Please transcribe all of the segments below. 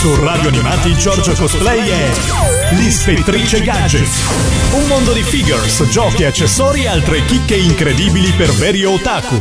Su Radio Animati Giorgio Cosplay è L'Ispettrice Gadget. Un mondo di figures, giochi, accessori e altre chicche incredibili per veri otaku.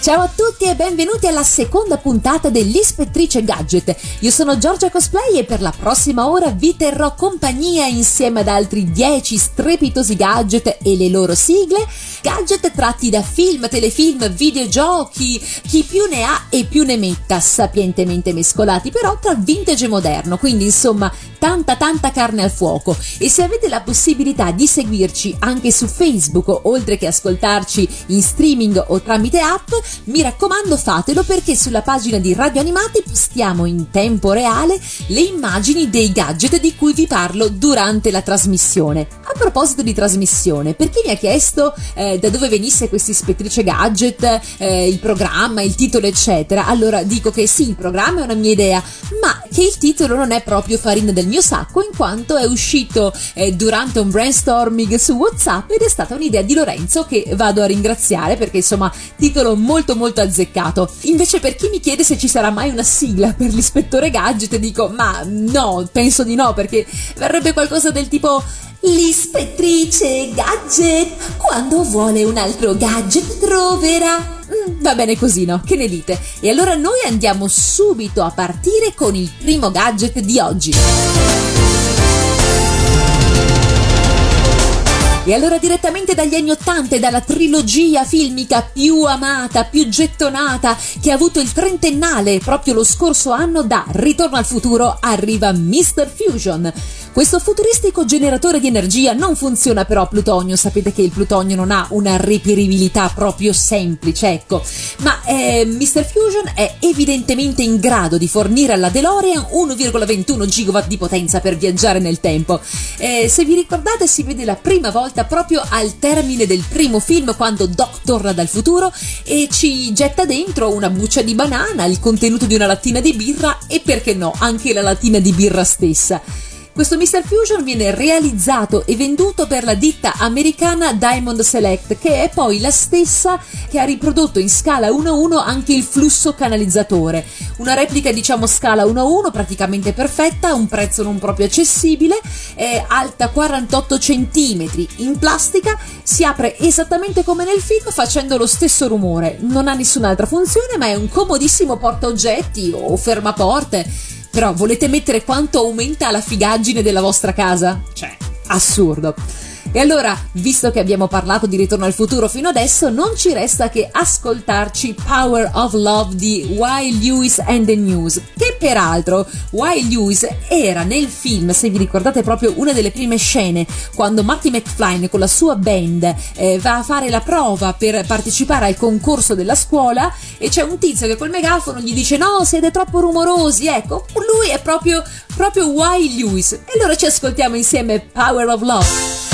Ciao a tutti e benvenuti alla seconda puntata dell'Ispettrice Gadget. Io sono Giorgia Cosplay e per la prossima ora vi terrò compagnia insieme ad altri 10 strepitosi gadget e le loro sigle. Gadget tratti da film, telefilm, videogiochi, chi più ne ha e più ne metta, sapientemente mescolati però tra vintage e moderno. Quindi insomma tanta tanta carne al fuoco. E se avete la possibilità di seguirci anche su Facebook, oltre che ascoltarci in streaming o tramite app, mi raccomando fatelo perché sulla pagina di Radio Animati postiamo in tempo reale le immagini dei gadget di cui vi parlo durante la trasmissione. A proposito di trasmissione, per chi mi ha chiesto eh, da dove venisse questa ispettrice gadget, eh, il programma, il titolo eccetera, allora dico che sì, il programma è una mia idea, ma che il titolo non è proprio farina del mio sacco in quanto è uscito eh, durante un brainstorming su WhatsApp ed è stata un'idea di Lorenzo che vado a ringraziare perché insomma titolo molto molto azzeccato. Invece per chi mi chiede se ci sarà mai una sigla per l'ispettore gadget dico ma no, penso di no perché verrebbe qualcosa del tipo L'ispettrice gadget quando vuole un altro gadget troverà. Mm, va bene così, no? Che ne dite? E allora noi andiamo subito a partire con il primo gadget di oggi. E allora direttamente dagli anni Ottanta e dalla trilogia filmica più amata, più gettonata, che ha avuto il trentennale proprio lo scorso anno da Ritorno al futuro, arriva Mr. Fusion. Questo futuristico generatore di energia non funziona però a plutonio, sapete che il plutonio non ha una reperibilità proprio semplice, ecco, ma eh, Mr. Fusion è evidentemente in grado di fornire alla DeLorean 1,21 GW di potenza per viaggiare nel tempo. Eh, se vi ricordate si vede la prima volta proprio al termine del primo film quando Doc torna dal futuro e ci getta dentro una buccia di banana, il contenuto di una lattina di birra e perché no, anche la lattina di birra stessa. Questo Mr. Fusion viene realizzato e venduto per la ditta americana Diamond Select, che è poi la stessa che ha riprodotto in scala 1-1 anche il flusso canalizzatore. Una replica, diciamo, scala 1-1 praticamente perfetta, un prezzo non proprio accessibile, è alta 48 cm, in plastica, si apre esattamente come nel film facendo lo stesso rumore. Non ha nessun'altra funzione, ma è un comodissimo porta oggetti o fermaporte però volete mettere quanto aumenta la figaggine della vostra casa? Cioè, assurdo. E allora, visto che abbiamo parlato di Ritorno al futuro fino adesso, non ci resta che ascoltarci Power of Love di Wild Lewis and the News, che peraltro Wild Lewis era nel film, se vi ricordate proprio una delle prime scene, quando Marty McFly con la sua band eh, va a fare la prova per partecipare al concorso della scuola e c'è un tizio che col megafono gli dice no, siete troppo rumorosi, ecco, lui è proprio, proprio Wild Lewis. E allora ci ascoltiamo insieme Power of Love.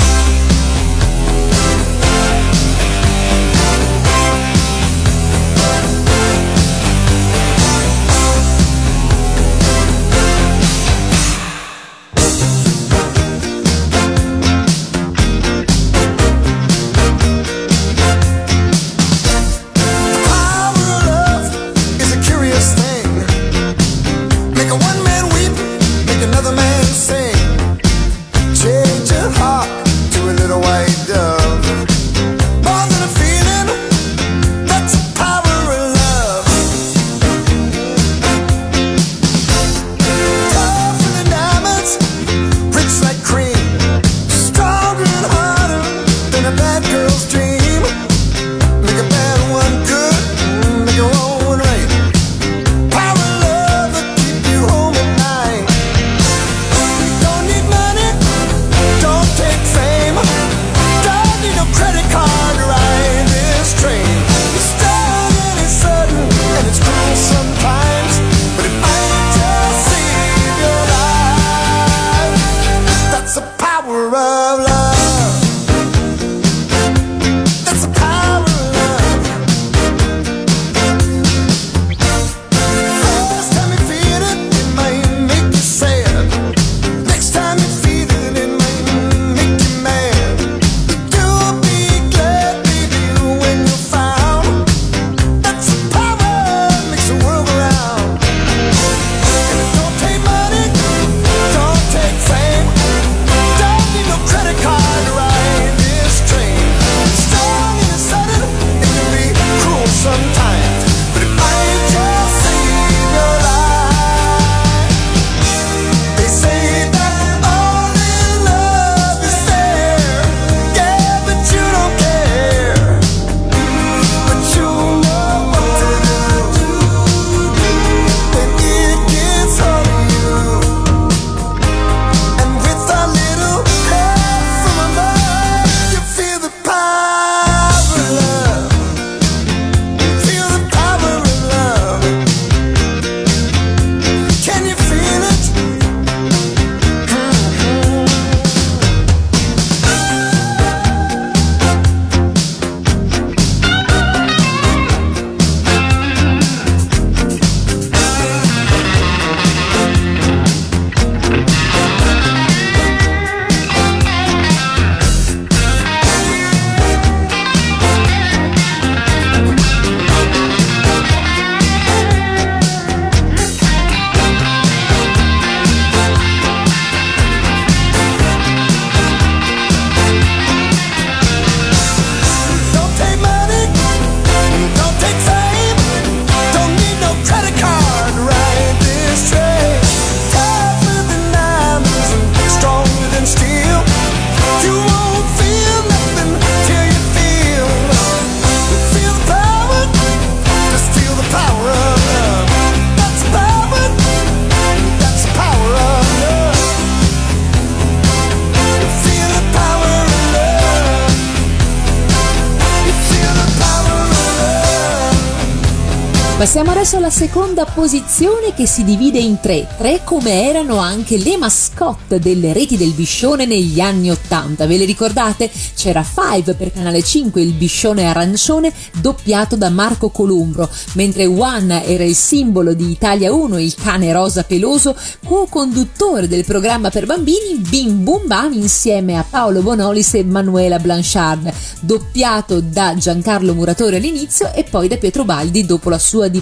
Alla seconda posizione che si divide in tre, tre come erano anche le mascotte delle reti del Biscione negli anni Ottanta, ve le ricordate? C'era Five per Canale 5, il Biscione arancione doppiato da Marco Columbro, mentre One era il simbolo di Italia 1, il cane rosa peloso, co-conduttore del programma per bambini Bim Bum Bam insieme a Paolo Bonolis e Manuela Blanchard, doppiato da Giancarlo Muratore all'inizio e poi da Pietro Baldi dopo la sua di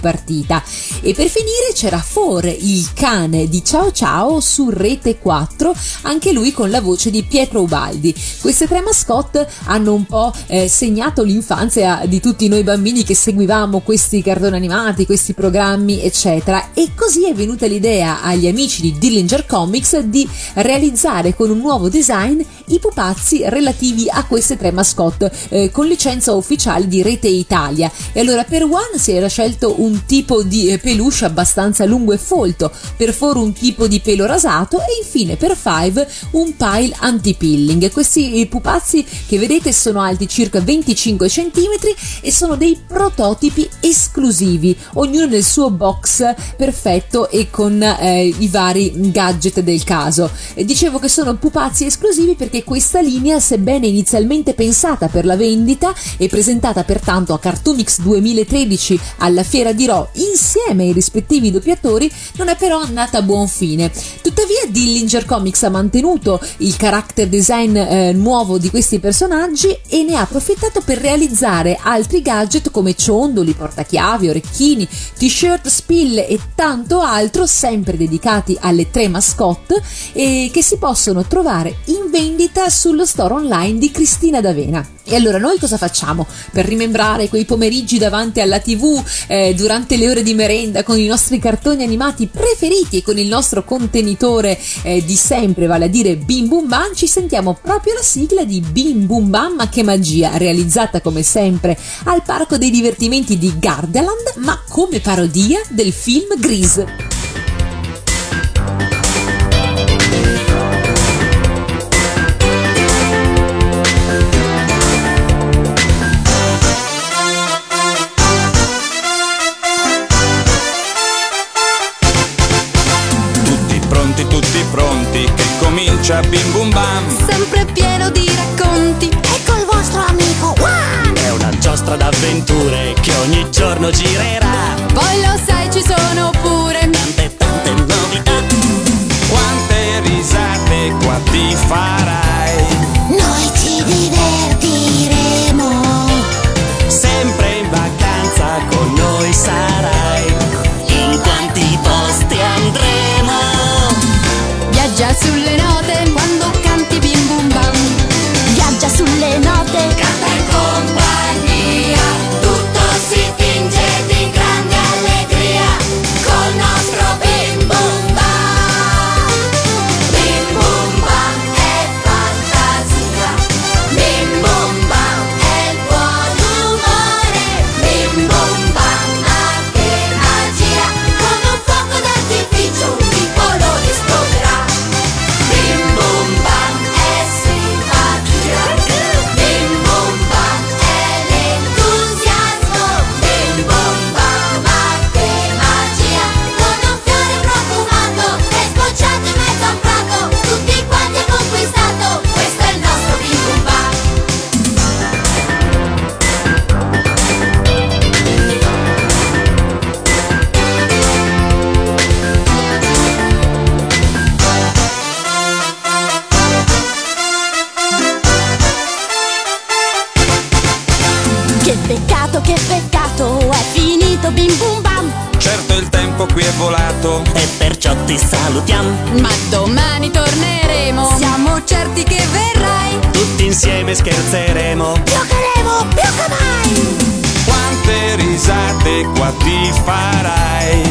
partita. E per finire c'era For, il cane di Ciao Ciao su Rete 4, anche lui con la voce di Pietro Ubaldi. Queste tre mascotte hanno un po' eh, segnato l'infanzia di tutti noi bambini che seguivamo questi cartoni animati, questi programmi, eccetera. E così è venuta l'idea agli amici di Dillinger Comics di realizzare con un nuovo design i pupazzi relativi a queste tre mascotte eh, con licenza ufficiale di Rete Italia. E allora per One si era scelto un tipo di eh, peluche abbastanza lungo e folto, per Four un tipo di pelo rasato e infine per Five un pile anti-pilling. Questi eh, pupazzi che vedete sono alti circa 25 cm e sono dei prototipi esclusivi, ognuno nel suo box perfetto e con eh, i vari gadget del caso. dicevo che sono pupazzi esclusivi perché questa linea, sebbene inizialmente pensata per la vendita e presentata pertanto a Cartoomix 2013 alla fiera di Ro insieme ai rispettivi doppiatori non è però andata a buon fine. Tuttavia Dillinger Comics ha mantenuto il character design eh, nuovo di questi personaggi e ne ha approfittato per realizzare altri gadget come ciondoli, portachiavi, orecchini, t-shirt, spille e tanto altro sempre dedicati alle tre mascotte e che si possono trovare in vendita sullo store online di Cristina D'Avena. E allora noi cosa facciamo per rimembrare quei pomeriggi davanti alla tv eh, durante le ore di merenda con i nostri cartoni animati preferiti e con il nostro contenitore eh, di sempre, vale a dire Bim Bum Bam, ci sentiamo proprio la sigla di Bim Bum Bam ma che magia, realizzata come sempre al Parco dei Divertimenti di Gardaland ma come parodia del film Grease. Comincia bim bum bam. Sempre pieno di racconti. E col vostro amico Juan. È una giostra d'avventure che ogni giorno girerà. Poi lo sai ci sono pure. Tante tante novità. Quante risate qua ti farai scherzeremo. Giocheremo più che mai. Quante risate qua ti farai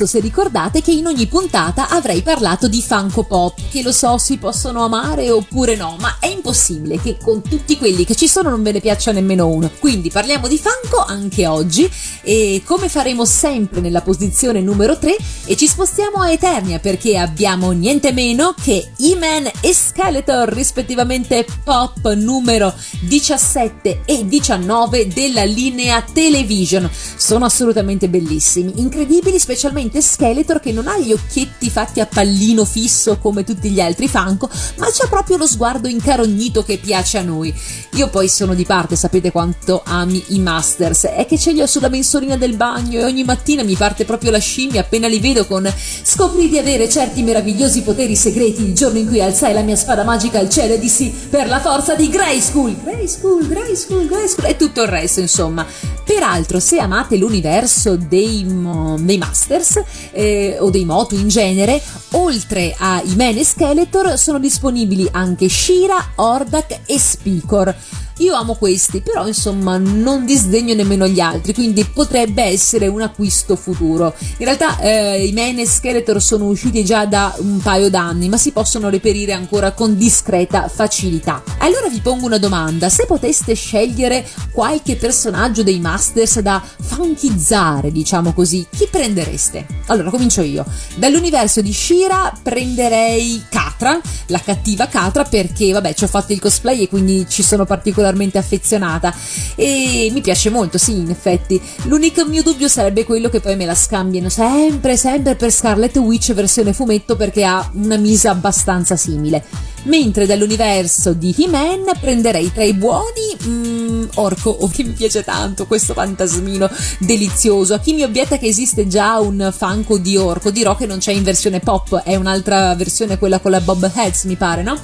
promesso, se ricordate, che in ogni puntata avrei parlato di Funko Pop, che lo so si possono amare oppure no, ma è impossibile che con tutti quelli che ci sono non ve ne piaccia nemmeno uno. Quindi parliamo di Funko anche oggi e come faremo sempre nella posizione numero 3 e ci spostiamo a Eternia perché abbiamo niente meno che E-Man e Skeletor rispettivamente Pop numero 17 e 19 della linea Television. Sono assolutamente bellissimi, incredibili, specialmente Skeletor che non ha gli occhietti fatti a pallino fisso come tutti gli altri Funko, ma c'ha proprio lo sguardo incarognito che piace a noi. Io poi sono di parte, sapete quanto ami i Masters, è che ce li ho sulla mensolina del bagno e ogni mattina mi parte proprio la scimmia appena li vedo con scopri di avere certi meravigliosi poteri segreti il giorno in cui alzai la mia spada magica al cielo e dissi per la forza di Grayskull, Grayskull, Grayskull, Grayskull e tutto il resto insomma. Peraltro se amate l'universo dei, dei Masters eh, o dei Motu in genere, oltre a e Skeletor sono disponibili anche Shira, Ordak e Spicor. Io amo questi, però insomma non disdegno nemmeno gli altri, quindi potrebbe essere un acquisto futuro. In realtà eh, i Man e Skeletor sono usciti già da un paio d'anni, ma si possono reperire ancora con discreta facilità. Allora vi pongo una domanda, se poteste scegliere qualche personaggio dei Masters da funkizzare, diciamo così, chi prendereste? Allora comincio io. Dall'universo di Shira prenderei Katra, la cattiva Katra, perché vabbè ci ho fatto il cosplay e quindi ci sono particolarmente affezionata e mi piace molto, sì, in effetti. L'unico mio dubbio sarebbe quello che poi me la scambiano sempre, sempre per Scarlet Witch versione fumetto perché ha una misa abbastanza simile. Mentre dall'universo di He-Man prenderei tra i buoni mm, Orco, o che mi piace tanto questo fantasmino delizioso. A chi mi obietta che esiste già un Funko di Orco, dirò che non c'è in versione pop, è un'altra versione, quella con la Bob Heads, mi pare, no?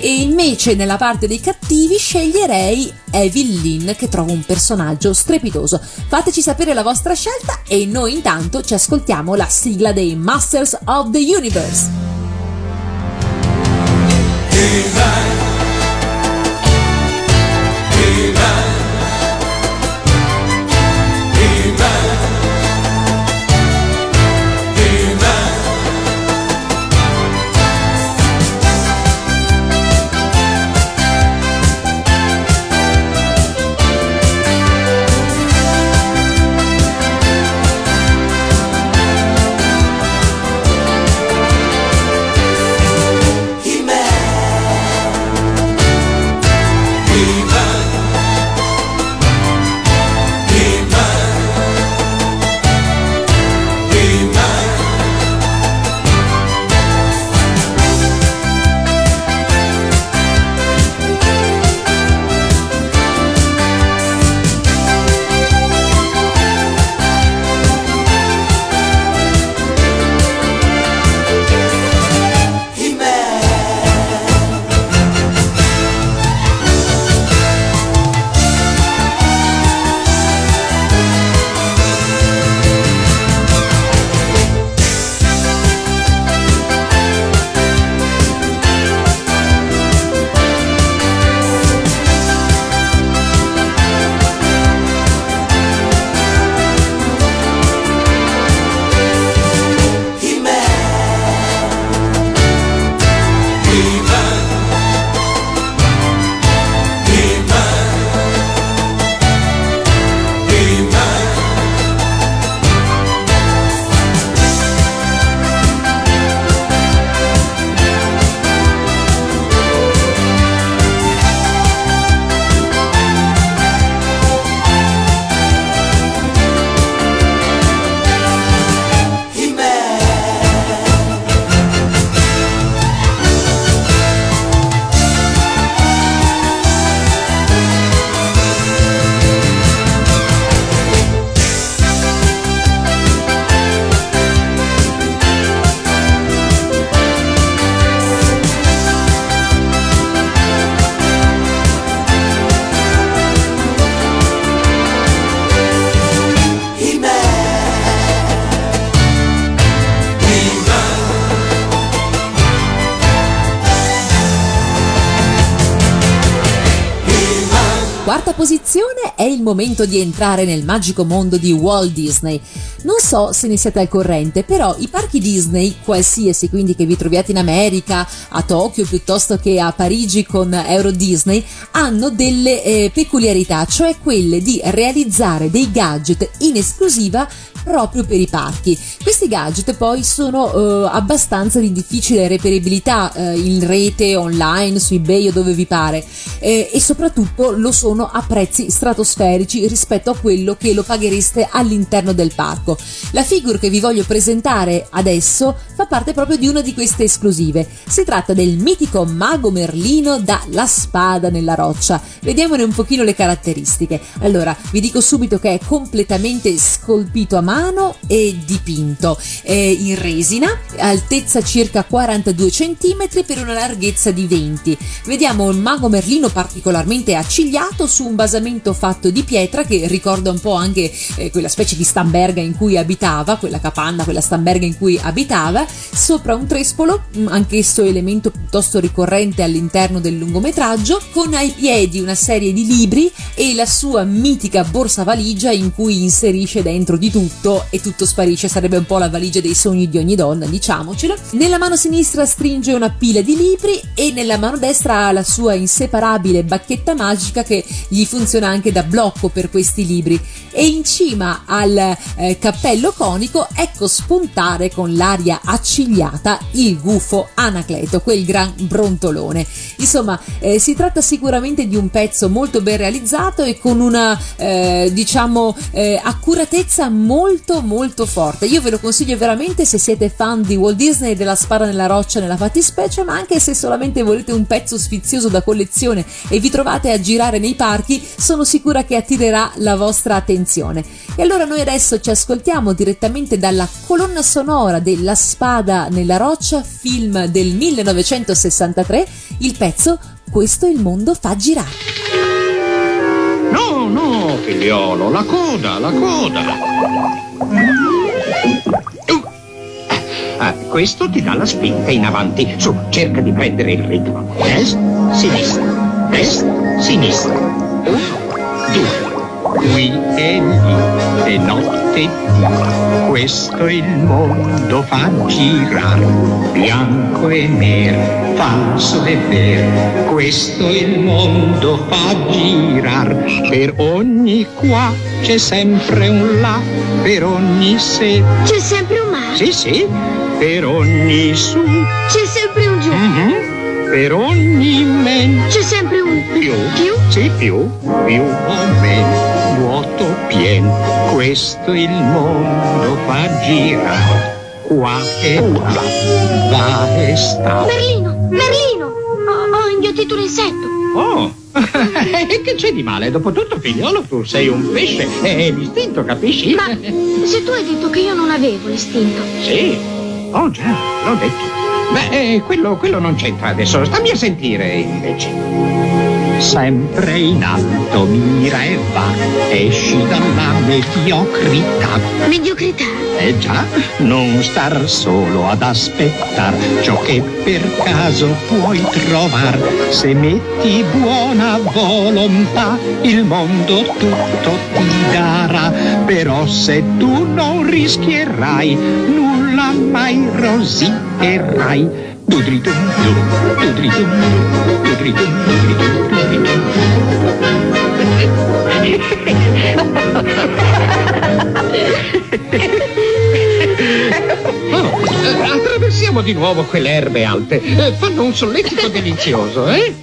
E invece nella parte dei cattivi sceglierei Evil Lynn, che trovo un personaggio strepitoso. Fateci sapere la vostra scelta e noi intanto ci ascoltiamo la sigla dei Masters of the Universe. He-Man momento di entrare nel magico mondo di Walt Disney. Non so se ne siete al corrente, però i parchi Disney, qualsiasi, quindi che vi troviate in America, a Tokyo piuttosto che a Parigi con Euro Disney, hanno delle eh, peculiarità, cioè quelle di realizzare dei gadget in esclusiva proprio per i parchi. Questi gadget poi sono eh, abbastanza di difficile reperibilità eh, in rete, online, su eBay o dove vi pare eh, e soprattutto lo sono a prezzi stratosferici rispetto a quello che lo paghereste all'interno del parco. La figure che vi voglio presentare adesso fa parte proprio di una di queste esclusive. Si tratta del mitico mago Merlino da La Spada nella roccia. Vediamone un pochino le caratteristiche. Allora, vi dico subito che è completamente scolpito a mano e dipinto eh, in resina, altezza circa 42 cm per una larghezza di 20. Vediamo il mago Merlino particolarmente accigliato su un basamento fatto di pietra che ricorda un po' anche eh, quella specie di stamberga in cui abitava, quella capanna, quella stamberga in cui abitava, sopra un trespolo, mm, anch'esso elemento piuttosto ricorrente all'interno del lungometraggio, con ai piedi una serie di libri e la sua mitica borsa valigia in cui inserisce dentro di tutto e tutto sparisce, sarebbe un po' la valigia dei sogni di ogni donna, diciamocelo. Nella mano sinistra stringe una pila di libri e nella mano destra ha la sua inseparabile bacchetta magica che gli funziona anche da blocco per questi libri e in cima al eh, cappello conico ecco spuntare con l'aria accigliata il gufo Anacleto, quel gran brontolone. Insomma, eh, si tratta sicuramente di un pezzo molto ben realizzato e con una eh, diciamo eh, accuratezza molto molto forte. Io ve lo consiglio veramente se siete fan di Walt Disney e della spara nella roccia nella fattispecie, ma anche se solamente volete un pezzo sfizioso da collezione e vi trovate a girare nei parchi, sono sicura che attirerà la vostra attenzione. E allora noi adesso ci ascoltiamo direttamente dalla colonna sonora della spada nella roccia, film del 1963, il pezzo Questo il mondo fa girare. No, no, figliolo, la coda, la coda. Uh. Ah, questo ti dà la spinta in avanti. Su, cerca di prendere il ritmo. Destra, sinistra, destra, sinistra. Uno, due. Qui e lì, e notte e dì, questo il mondo fa girar, bianco e nero, falso e vero, questo il mondo fa girar, per ogni qua c'è sempre un là, per ogni se, C'è sempre un mare, sì sì, per ogni su, c'è sempre un giù, mhm, per ogni men, c'è sempre un più, più. sì più, più o meno, vuoto pieno, questo il mondo fa girare, qua e là, va e sta. Merlino, Merlino, ho, ho inghiottito un insetto. Oh, e che c'è di male? Dopotutto, figliolo, tu sei un pesce, è l'istinto, capisci? Ma se tu hai detto che io non avevo l'istinto, Sì, oh già, l'ho detto. Beh, eh, quello, quello non c'entra adesso, stammi a sentire invece. Sempre in alto mira e va, esci dalla mediocrità. mediocrità. Eh già, non star solo ad aspettar ciò che per caso puoi trovar. Se metti buona volontà, il mondo tutto ti darà. Però se tu non rischierai, nulla mai rositerai. Dudridum dum, dudridum dum, dudridum dudridum dudridum. Oh, eh, attraversiamo di nuovo quelle erbe alte. Eh, fanno un solletico delizioso, eh?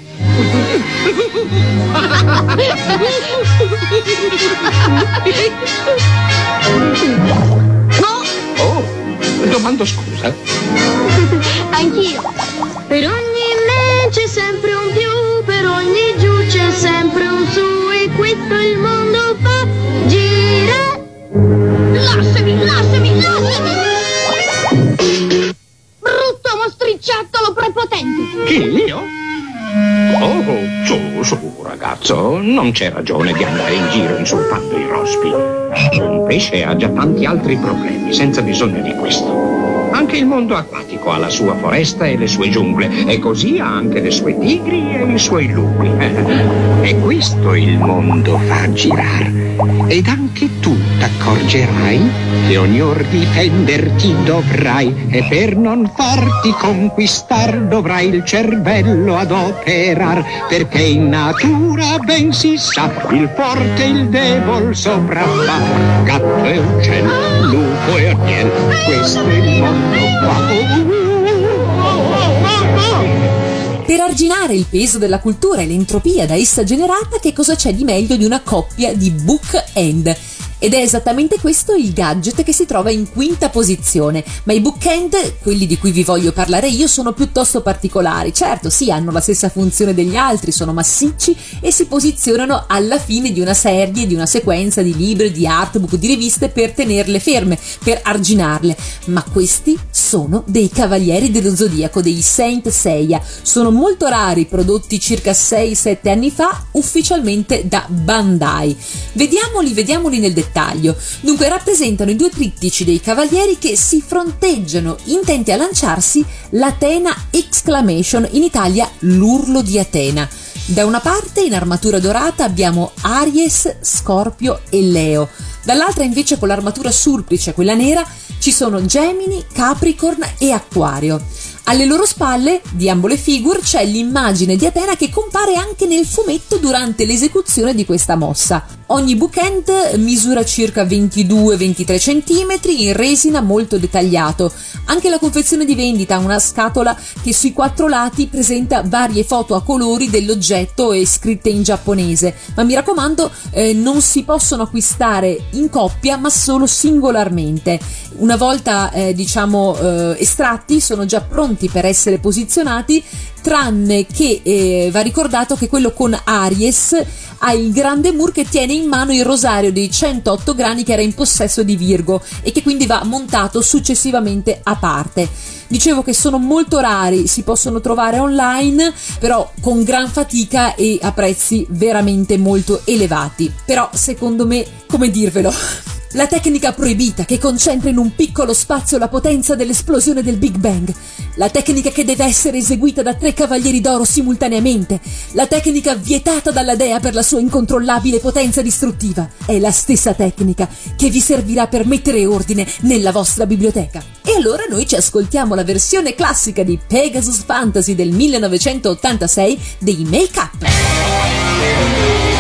Oh, domando scusa. Anch'io. Per ogni me c'è sempre un più, per ogni giù c'è sempre un su e questo il mondo fa girare. Lasciami, lasciami, lasciami! Brutto mostriciattolo prepotente! Chi, io? Ragazzo, non c'è ragione di andare in giro insultando i rospi. Un pesce ha già tanti altri problemi, senza bisogno di questo. Anche il mondo acquatico ha la sua foresta e le sue giungle, e così ha anche le sue tigri e i suoi lupi. E questo il mondo fa girare. Ed anche t'accorgerai che ogni or difenderti dovrai, e per non farti conquistar dovrai il cervello adoperar, perché in natura ben si sa, il forte e il debol sopraffa, gatto e uccello, lupo e agnello, questo è il mondo qua. Per arginare il peso della cultura e l'entropia da essa generata, che cosa c'è di meglio di una coppia di book-end? Ed è esattamente questo il gadget che si trova in quinta posizione, ma i bookend, quelli di cui vi voglio parlare io, sono piuttosto particolari. Certo, sì, hanno la stessa funzione degli altri, sono massicci e si posizionano alla fine di una serie, di una sequenza di libri, di artbook, di riviste per tenerle ferme, per arginarle. Ma questi sono dei cavalieri dello zodiaco, dei Saint Seiya. Sono molto rari, prodotti circa 6-7 anni fa, ufficialmente da Bandai. Vediamoli, vediamoli nel dettaglio. Dunque rappresentano i due trittici dei cavalieri che si fronteggiano intenti a lanciarsi l'Atena Exclamation, in Italia l'urlo di Atena. Da una parte in armatura dorata abbiamo Aries, Scorpio e Leo. Dall'altra invece con l'armatura surplice, quella nera, ci sono Gemini, Capricorn e Acquario. Alle loro spalle, di ambo le figure, c'è l'immagine di Atena che compare anche nel fumetto durante l'esecuzione di questa mossa. Ogni bookend misura circa 22-23 cm in resina molto dettagliato. Anche la confezione di vendita ha una scatola che sui quattro lati presenta varie foto a colori dell'oggetto e scritte in giapponese. Ma mi raccomando, eh, non si possono acquistare in coppia ma solo singolarmente. Una volta eh, diciamo eh, estratti sono già pronti per essere posizionati tranne che eh, va ricordato che quello con Aries ha il grande Mur che tiene in mano il rosario dei 108 grani che era in possesso di Virgo e che quindi va montato successivamente a parte. Dicevo che sono molto rari, si possono trovare online, però con gran fatica e a prezzi veramente molto elevati. Però secondo me, come dirvelo? La tecnica proibita che concentra in un piccolo spazio la potenza dell'esplosione del Big Bang. La tecnica che deve essere eseguita da tre cavalieri d'oro simultaneamente. La tecnica vietata dalla dea per la sua incontrollabile potenza distruttiva. È la stessa tecnica che vi servirà per mettere ordine nella vostra biblioteca. E allora noi ci ascoltiamo la versione classica di Pegasus Fantasy del 1986 dei Make Up.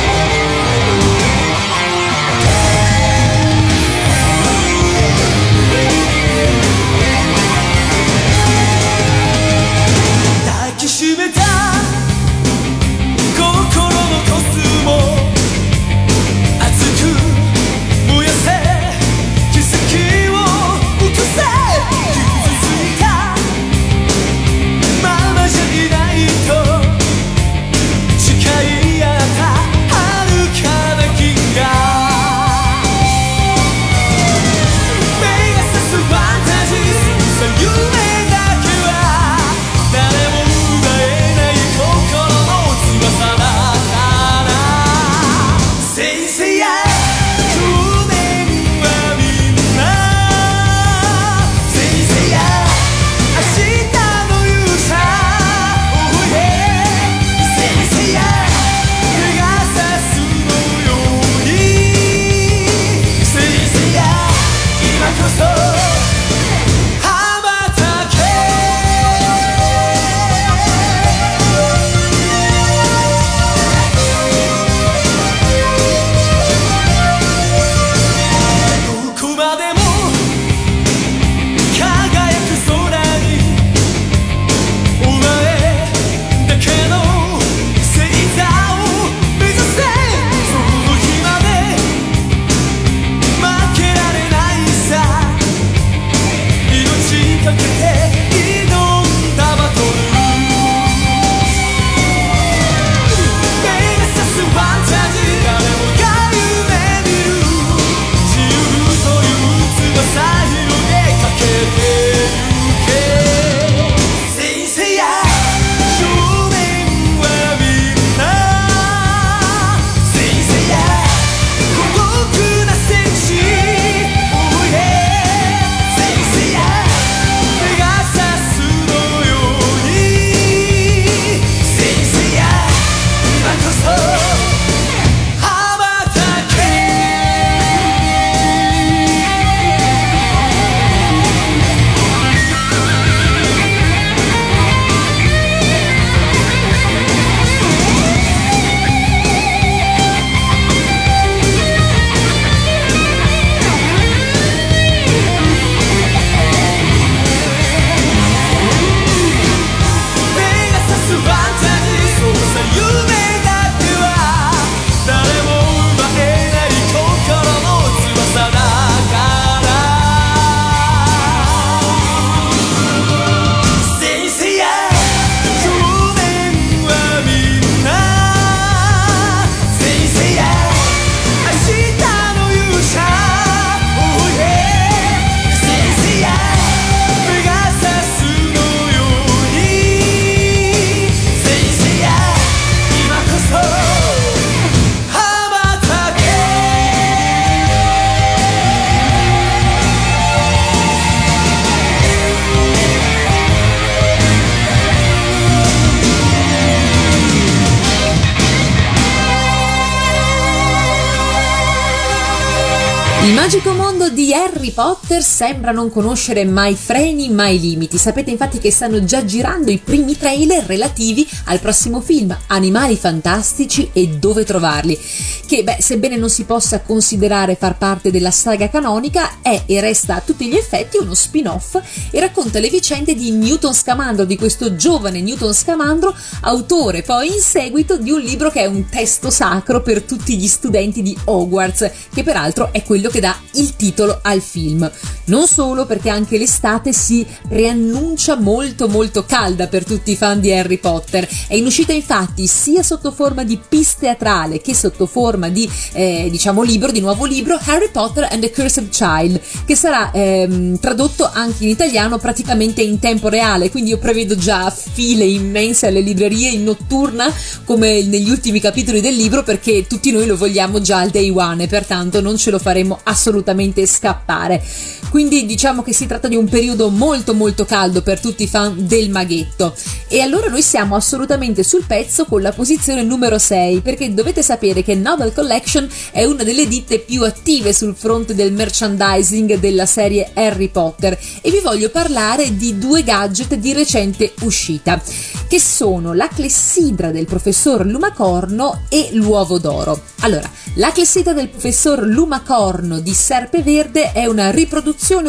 Potter sembra non conoscere mai freni, mai limiti. Sapete infatti che stanno già girando i primi trailer relativi al prossimo film Animali fantastici e dove trovarli, che beh, sebbene non si possa considerare far parte della saga canonica, è e resta a tutti gli effetti uno spin-off e racconta le vicende di Newton Scamandro, di questo giovane Newton Scamandro, autore poi in seguito di un libro che è un testo sacro per tutti gli studenti di Hogwarts, che peraltro è quello che dà il titolo al film. Non solo perché anche l'estate si preannuncia molto molto calda per tutti i fan di Harry Potter. È in uscita infatti sia sotto forma di pista teatrale che sotto forma di eh, diciamo libro, di nuovo libro Harry Potter and the Cursed Child, che sarà ehm, tradotto anche in italiano praticamente in tempo reale, quindi io prevedo già file immense alle librerie in notturna come negli ultimi capitoli del libro perché tutti noi lo vogliamo già al day one e pertanto non ce lo faremo assolutamente scappare. Quindi diciamo che si tratta di un periodo molto molto caldo per tutti i fan del maghetto. E allora noi siamo assolutamente sul pezzo con la posizione numero 6, perché dovete sapere che Novel Collection è una delle ditte più attive sul fronte del merchandising della serie Harry Potter e vi voglio parlare di due gadget di recente uscita, che sono la clessidra del professor Lumacorno e l'uovo d'oro. Allora, la clessidra del professor Lumacorno di Serpe Verde è una riproduzione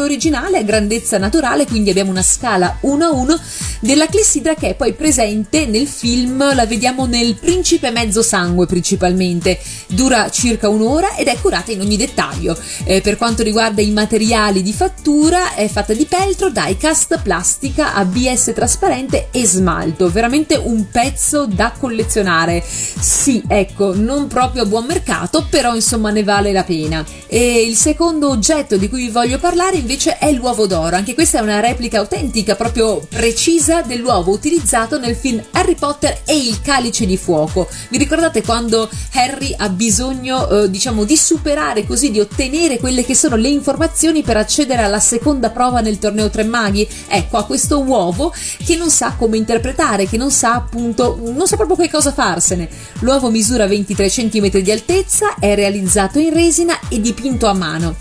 originale a grandezza naturale, quindi abbiamo una scala 1 a 1 della clessidra che è poi presente nel film, la vediamo nel Principe Mezzo Sangue principalmente, dura circa un'ora ed è curata in ogni dettaglio. Eh, per quanto riguarda i materiali di fattura è fatta di peltro, diecast, plastica, ABS trasparente e smalto, veramente un pezzo da collezionare. Sì, ecco, non proprio a buon mercato, però insomma ne vale la pena. E il secondo oggetto di cui vi voglio parlare invece è l'uovo d'oro, anche questa è una replica autentica, proprio precisa dell'uovo utilizzato nel film Harry Potter e il calice di fuoco. Vi ricordate quando Harry ha bisogno, eh, diciamo, di superare così, di ottenere quelle che sono le informazioni per accedere alla seconda prova nel torneo Tre Maghi? Ecco, ha questo uovo che non sa come interpretare, che non sa appunto, non sa proprio che cosa farsene. L'uovo misura 23 cm di altezza, è realizzato in resina e dipinto a mano.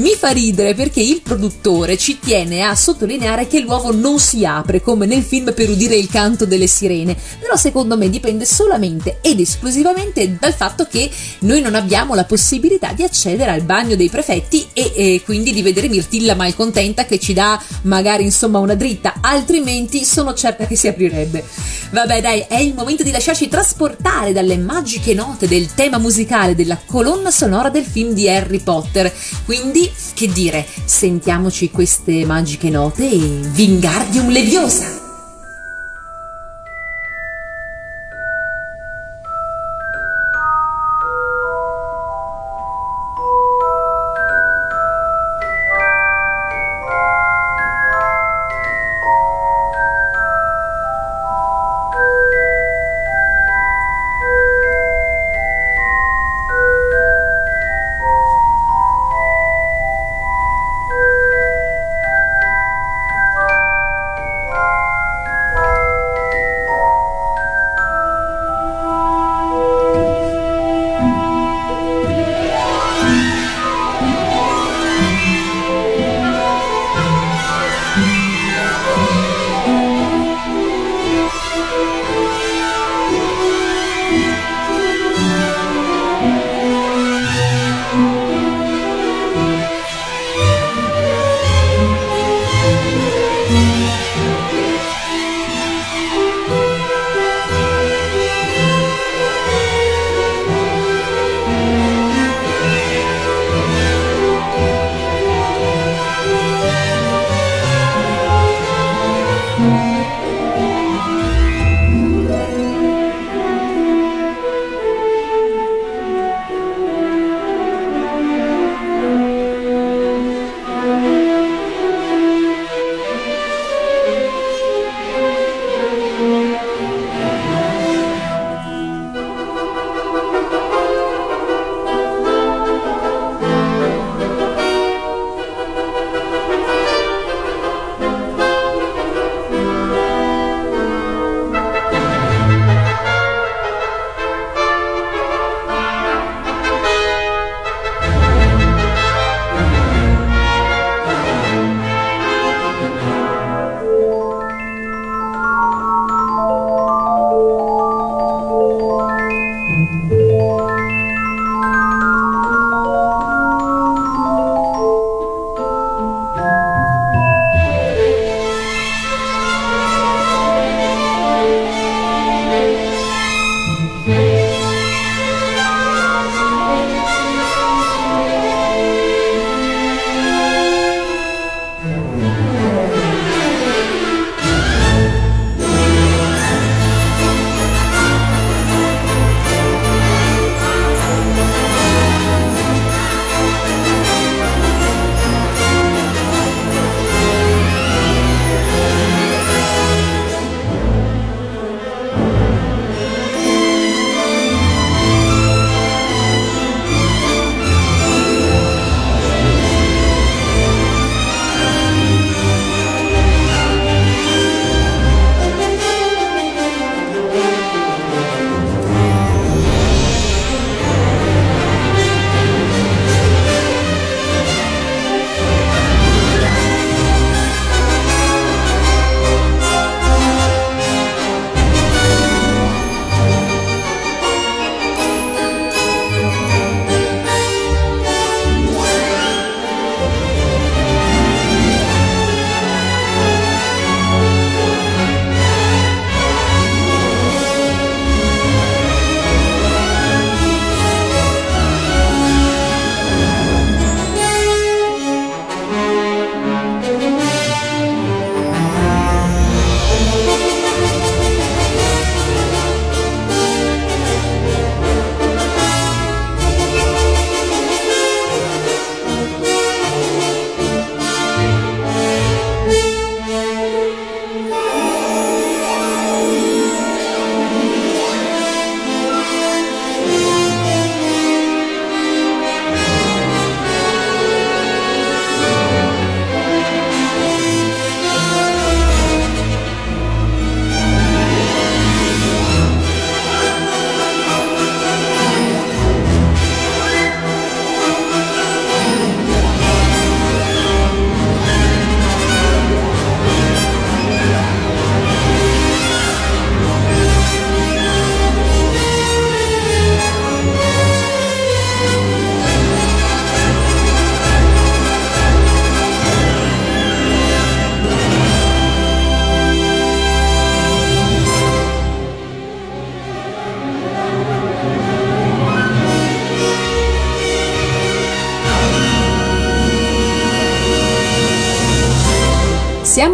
Mi fa ridere perché il produttore ci tiene a sottolineare che l'uovo non si apre come nel film per udire il canto delle sirene, però secondo me dipende solamente ed esclusivamente dal fatto che noi non abbiamo la possibilità di accedere al bagno dei prefetti e, e quindi di vedere Mirtilla malcontenta che ci dà magari insomma una dritta, altrimenti sono certa che si aprirebbe. Vabbè dai, è il momento di lasciarci trasportare dalle magiche note del tema musicale della colonna sonora del film di Harry Potter. Quindi, che dire, sentiamoci queste magiche note e Vingardium Leviosa!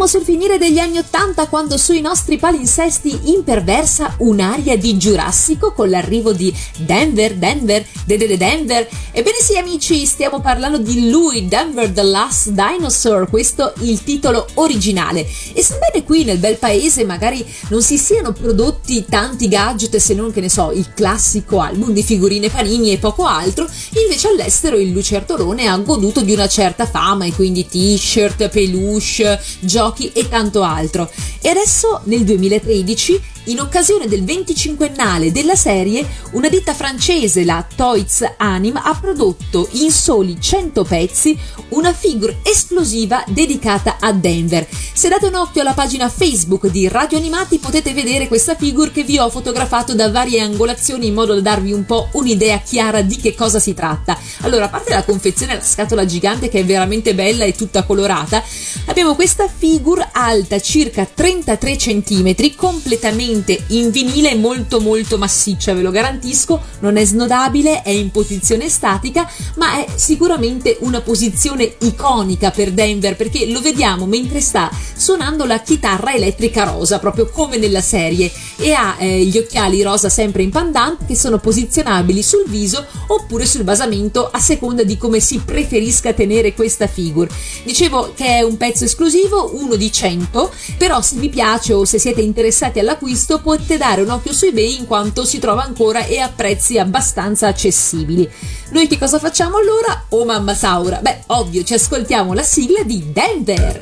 Sul finire degli anni Ottanta quando sui nostri palinsesti imperversa un'aria di Giurassico con l'arrivo di Denver, Denver, de de de Denver. Ebbene sì amici, stiamo parlando di lui, Denver the Last Dinosaur, questo il titolo originale. E sebbene qui nel bel paese magari non si siano prodotti tanti gadget se non che ne so, il classico album di figurine panini e poco altro, invece all'estero il lucertolone ha goduto di una certa fama e quindi t-shirt, peluche, giochi e tanto altro. E adesso nel 2013 in occasione del 25ennale della serie, una ditta francese, la Toys Anim, ha prodotto in soli 100 pezzi una figure esplosiva dedicata a Denver. Se date un occhio alla pagina Facebook di Radio Animati potete vedere questa figure che vi ho fotografato da varie angolazioni in modo da darvi un po' un'idea chiara di che cosa si tratta. Allora, a parte la confezione la scatola gigante che è veramente bella e tutta colorata, abbiamo questa figure alta circa 33 cm, completamente in vinile molto molto massiccia, ve lo garantisco, non è snodabile, è in posizione statica, ma è sicuramente una posizione iconica per Denver perché lo vediamo mentre sta suonando la chitarra elettrica rosa, proprio come nella serie, e ha eh, gli occhiali rosa sempre in pendant che sono posizionabili sul viso oppure sul basamento a seconda di come si preferisca tenere questa figure. Dicevo che è un pezzo esclusivo, uno di 100, però se vi piace o se siete interessati all'acquisto potete dare un occhio su eBay in quanto si trova ancora e a prezzi abbastanza accessibili. Noi che cosa facciamo allora? Oh mamma Saura! Beh, ovvio, ci ascoltiamo la sigla di Denver!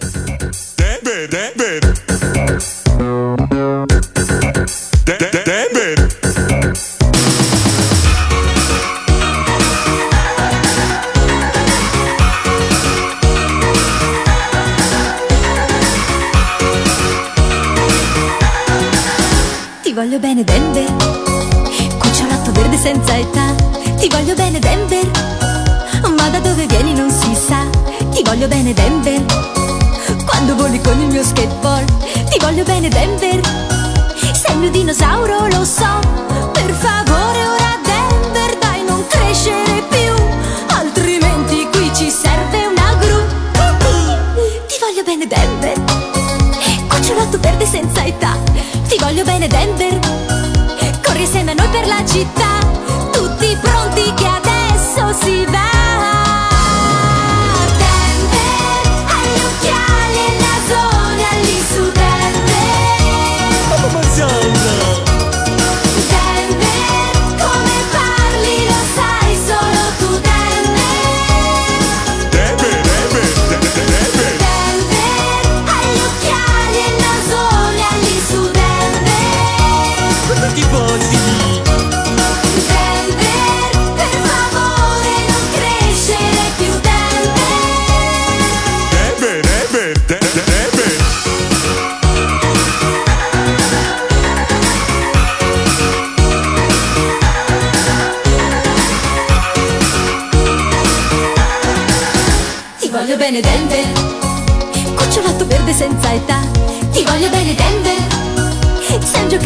Denver, Denver. Denver. Sei il mio dinosauro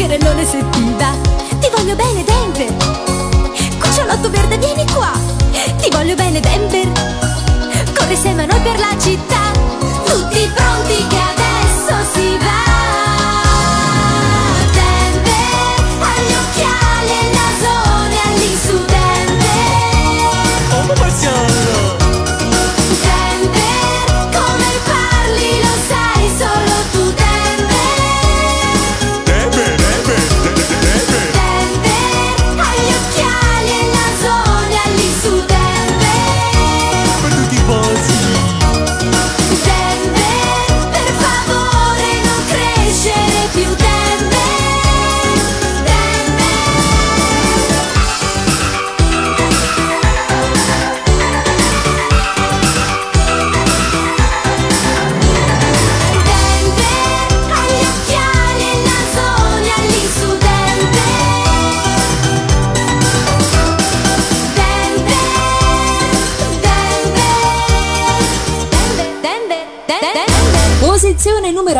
Denver Sei un giocherellone se ti va Ti voglio bene Denver. Cucciolotto verde vieni qua. Ti voglio bene Denver. Corri insieme a noi per la città. Tutti pronti che adesso si va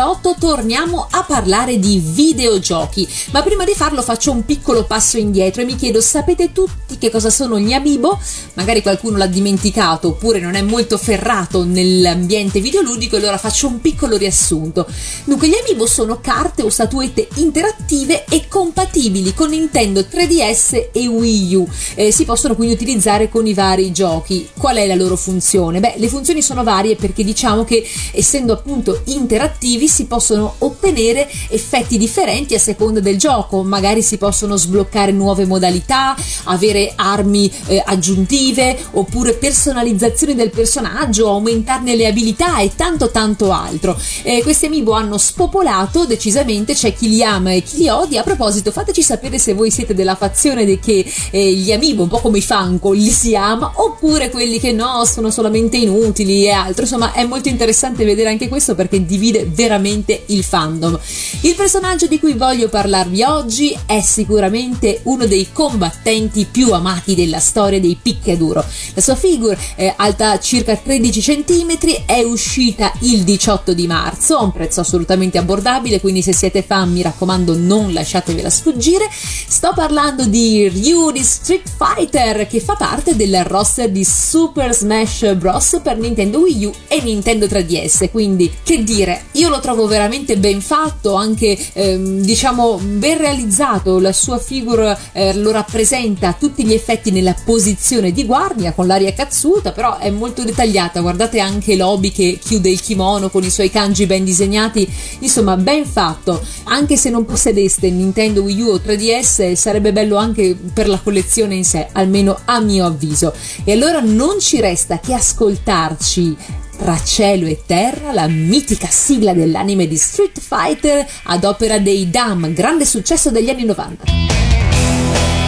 numero 8 torniamo a parlare di videogiochi, ma prima di farlo faccio un piccolo passo indietro e mi chiedo, sapete tutti che cosa sono gli amiibo? Magari qualcuno l'ha dimenticato oppure non è molto ferrato nell'ambiente videoludico allora faccio un piccolo riassunto. Dunque, gli amiibo sono carte o statuette interattive e compatibili con Nintendo 3DS e Wii U. Eh, si possono quindi utilizzare con i vari giochi. Qual è la loro funzione? Beh, le funzioni sono varie perché diciamo che essendo appunto interattivi si possono ottenere effetti differenti a seconda del gioco. Magari si possono sbloccare nuove modalità, avere armi eh, aggiuntive oppure personalizzazione del personaggio, aumentarne le abilità e tanto tanto altro. Eh, questi amiibo hanno spopolato decisamente, c'è chi li ama e chi li odia. A proposito, fateci sapere se voi siete della fazione di che eh, gli amiibo, un po' come i Funko, li si ama, oppure quelli che no, sono solamente inutili e altro. Insomma, è molto interessante vedere anche questo perché divide veramente il fandom. Il personaggio di cui voglio parlarvi oggi è sicuramente uno dei combattenti più amati della storia dei picchiaduro. La sua figure, eh, alta circa 13 cm, è uscita il 18 di marzo a un prezzo assolutamente abbordabile, quindi se siete fan mi raccomando non lasciatevela sfuggire. Sto parlando di Ryu di Street Fighter che fa parte del roster di Super Smash Bros. per Nintendo Wii U e Nintendo 3DS, quindi che dire, io lo trovo veramente ben fatto, anche ehm, diciamo ben realizzato, la sua figure eh, lo rappresenta a tutti gli effetti nella posizione di guardia con l'aria cazzuta, però è molto dettagliata, guardate anche l'obi che chiude il kimono con i suoi kanji ben disegnati, insomma ben fatto, anche se non possedeste Nintendo Wii U o 3DS sarebbe bello anche per la collezione in sé, almeno a mio avviso. E allora non ci resta che ascoltarci tra cielo e terra, la mitica sigla dell'anime di Street Fighter ad opera dei Dam, grande successo degli anni 90.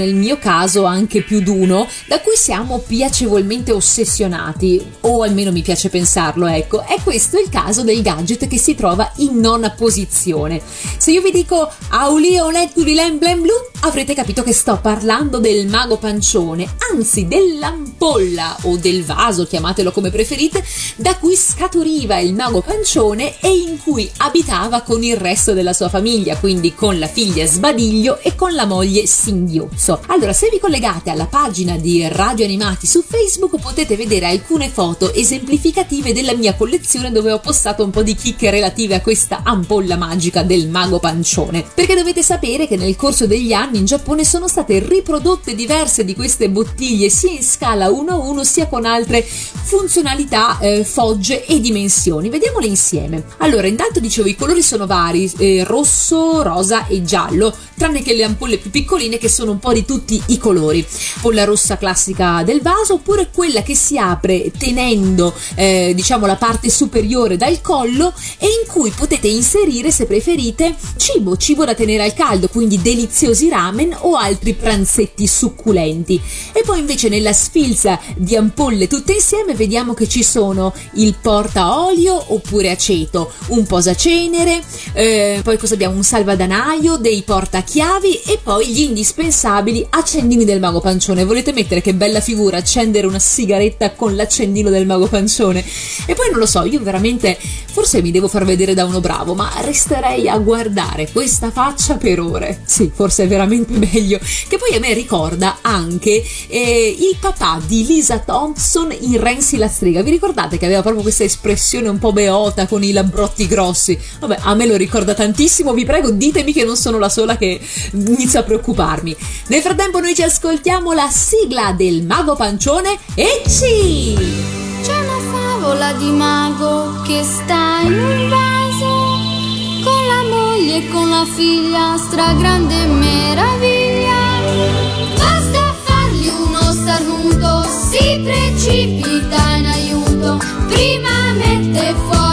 Nel mio caso anche più d'uno, da cui siamo piacevolmente ossessionati, o almeno mi piace pensarlo, ecco. È questo il caso del gadget che si trova in nona posizione. Se io vi dico Auli Oletuli Lemblem Blu, avrete capito che sto parlando del mago pancione, anzi dell'ampolla o del vaso, chiamatelo come preferite, da cui scaturiva il mago pancione e in cui abitava con il resto della sua famiglia, quindi con la figlia Sbadiglio e con la moglie Singhiozzo. Allora, se vi collegate alla pagina di Radio Animati su Facebook potete vedere alcune foto esemplificative della mia collezione dove ho postato un po' di chicche relative a questa ampolla magica del mago pancione. Perché dovete sapere che nel corso degli anni in Giappone sono state riprodotte diverse di queste bottiglie sia in scala 1 a 1 sia con altre funzionalità, eh, fogge e dimensioni. Vediamole insieme. Allora, intanto dicevo i colori sono vari, eh, rosso, rosa e giallo, tranne che le ampolle più piccoline che sono un po' di tutti i colori. Ampolla rossa classica del vaso oppure quella che si apre tenendo eh, diciamo la parte superiore dal collo e in cui potete inserire se preferite cibo, cibo da tenere al caldo, quindi deliziosi ramen o altri pranzetti succulenti. E poi invece nella sfilza di ampolle tutte insieme vediamo che ci sono il porta olio oppure aceto, un posacenere, eh, poi cosa abbiamo? Un salvadanaio, dei portachiavi e poi gli indispensabili accendini del mago pancione. Volete mettere che bella figura accendere una sigaretta con l'accendino del mago pancione? E poi non lo so, io veramente forse mi devo far vedere da uno bravo, ma resterei a guardare questa faccia per ore. Sì, forse è veramente meglio. Che poi a me ricorda anche eh, il papà di Lisa Thompson in Renzi la strega. Vi ricordate che aveva proprio questa espressione un po' beota con i labbrotti grossi? Vabbè, a me lo ricorda tantissimo. Vi prego, ditemi che non sono la sola che inizia a preoccuparmi. Nel frattempo, noi ci ascoltiamo la sigla del mago pancione e ci. C'è una favola di mago che sta in un vaso con la moglie e con la figlia, stragrande meraviglia. Precipita in aiuto. Prima mette fuori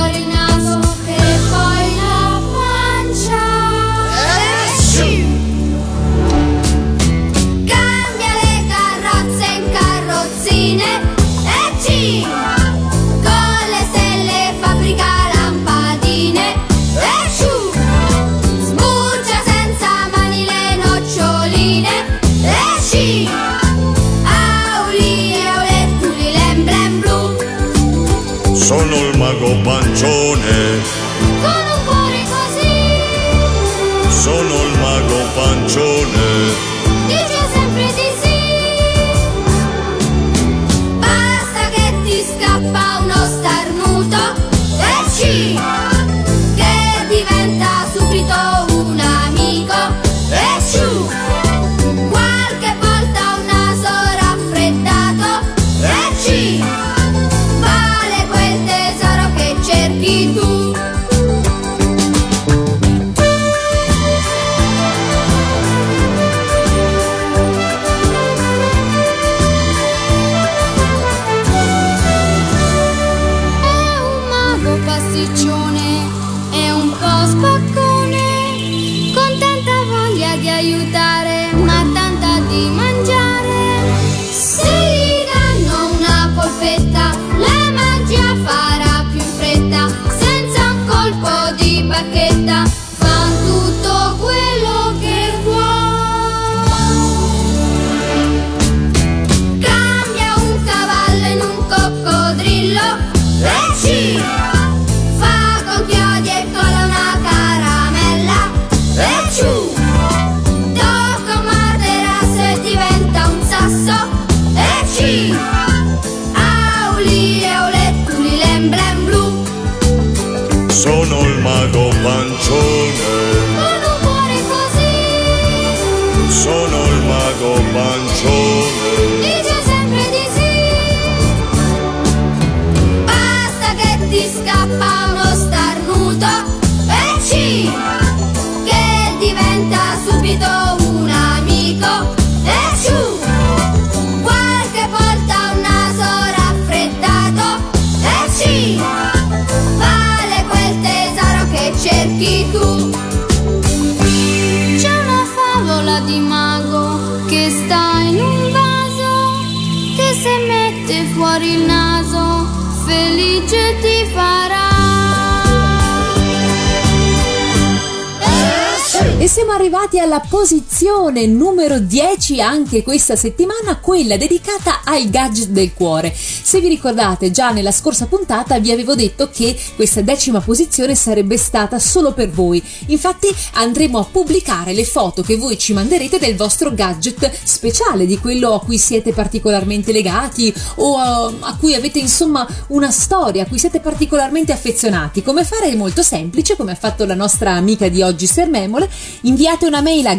alla posizione numero 10 anche questa settimana, quella dedicata al gadget del cuore. Se vi ricordate, già nella scorsa puntata vi avevo detto che questa decima posizione sarebbe stata solo per voi. Infatti andremo a pubblicare le foto che voi ci manderete del vostro gadget speciale, di quello a cui siete particolarmente legati o a, a cui avete insomma una storia, a cui siete particolarmente affezionati. Come fare è molto semplice, come ha fatto la nostra amica di oggi Sermemole, inviate una mail a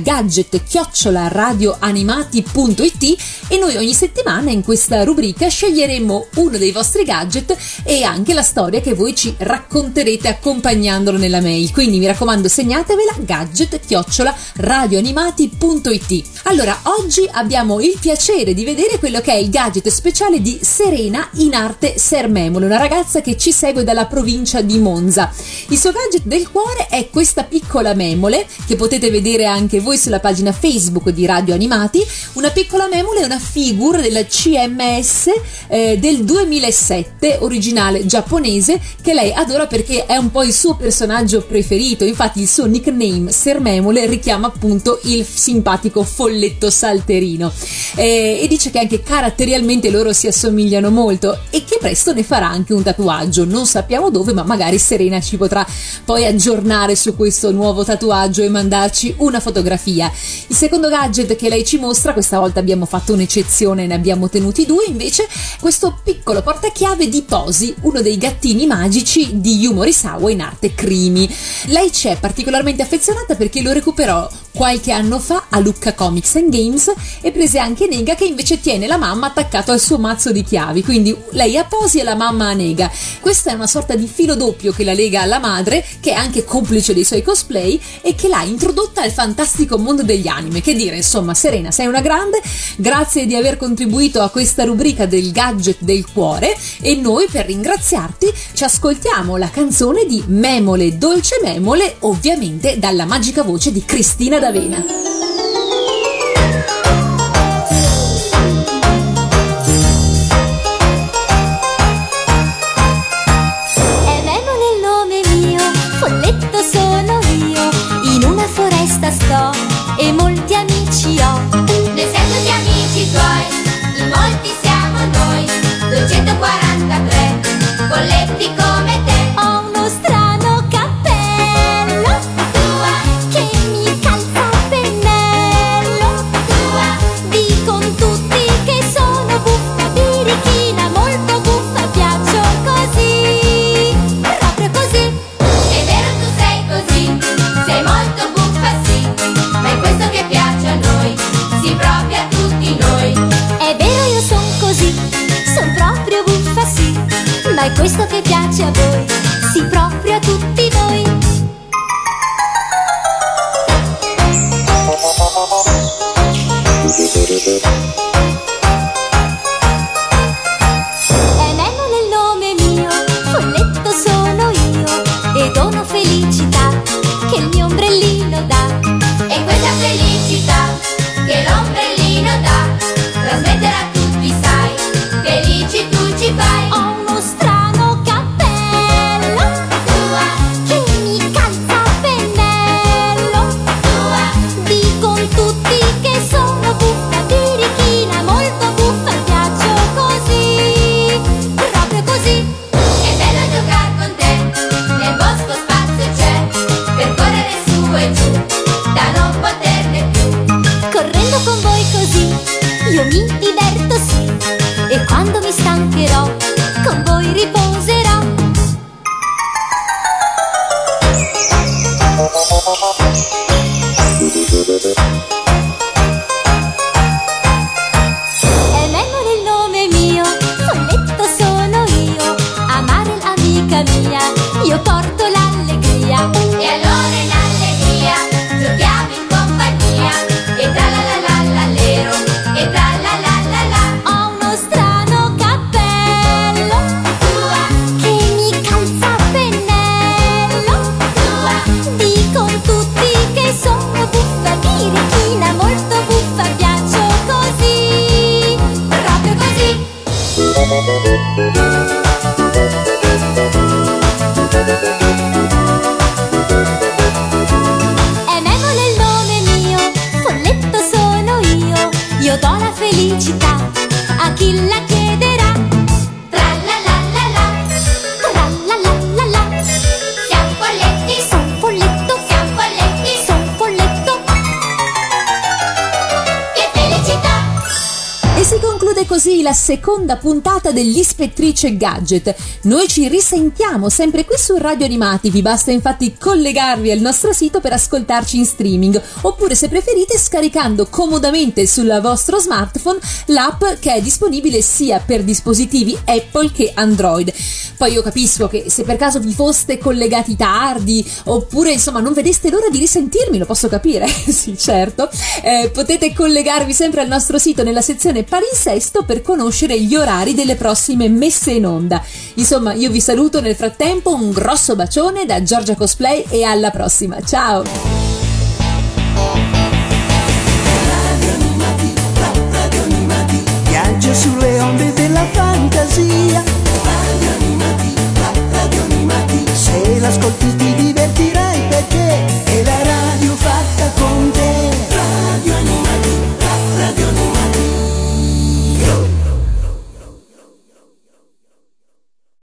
gadget-radioanimati.it e noi ogni settimana in questa rubrica sceglieremo uno dei vostri gadget e anche la storia che voi ci racconterete accompagnandolo nella mail. Quindi mi raccomando segnatevela gadget-radioanimati.it Allora, oggi abbiamo il piacere di vedere quello che è il gadget speciale di Serena in arte Sermemole, una ragazza che ci segue dalla provincia di Monza. Il suo gadget del cuore è questa piccola memole che potete vedere anche voi sulla pagina Facebook di Radio Animati. Una piccola memole è una figure della CMS eh, del 2007, originale giapponese, che lei adora perché è un po' il suo personaggio preferito. Infatti, il suo nickname Sermemole richiama appunto il simpatico folletto salterino. Eh, e dice che anche caratterialmente loro si assomigliano molto e che presto ne farà anche un tatuaggio. Non sappiamo dove, ma magari Serena ci potrà poi aggiornare su questo nuovo tatuaggio e mandarci una fotografia. Il secondo gadget che lei ci mostra, questa volta abbiamo fatto un'eccezione, ne abbiamo tenuti due, invece questo piccolo portachiave di Tosi, uno dei gattini magici di Yu Morisawa in arte Crimi. Lei ci è particolarmente affezionata perché lo recuperò qualche anno fa a Lucca Comics and Games e prese anche Nega che invece tiene la mamma attaccato al suo mazzo di chiavi, quindi lei a Posi e la mamma a Nega. Questa è una sorta di filo doppio che la lega alla madre, che è anche complice dei suoi cosplay e che l'ha introdotta al fantastico mondo degli anime. Che dire, insomma, Serena, sei una grande, grazie di aver contribuito a questa rubrica del gadget del cuore e noi per ringraziarti ci ascoltiamo la canzone di Memole, Dolce Memole, ovviamente dalla magica voce di Cristina D'Avena. È Memole il la seconda puntata dell'Ispettrice Gadget. Noi ci risentiamo sempre qui su Radio Animati, vi basta infatti collegarvi al nostro sito per ascoltarci in streaming, oppure se preferite scaricando comodamente sul vostro smartphone l'app che è disponibile sia per dispositivi Apple che Android. Poi io capisco che se per caso vi foste collegati tardi, oppure insomma non vedeste l'ora di risentirmi, lo posso capire, sì certo, eh, potete collegarvi sempre al nostro sito nella sezione palinsesto per conoscere gli orari delle prossime messe in onda. Insomma, io vi saluto nel frattempo, un grosso bacione da Giorgia Cosplay e alla prossima. Ciao! Sulle onde della fantasia. Radio animati, radio animati. Se l'ascolti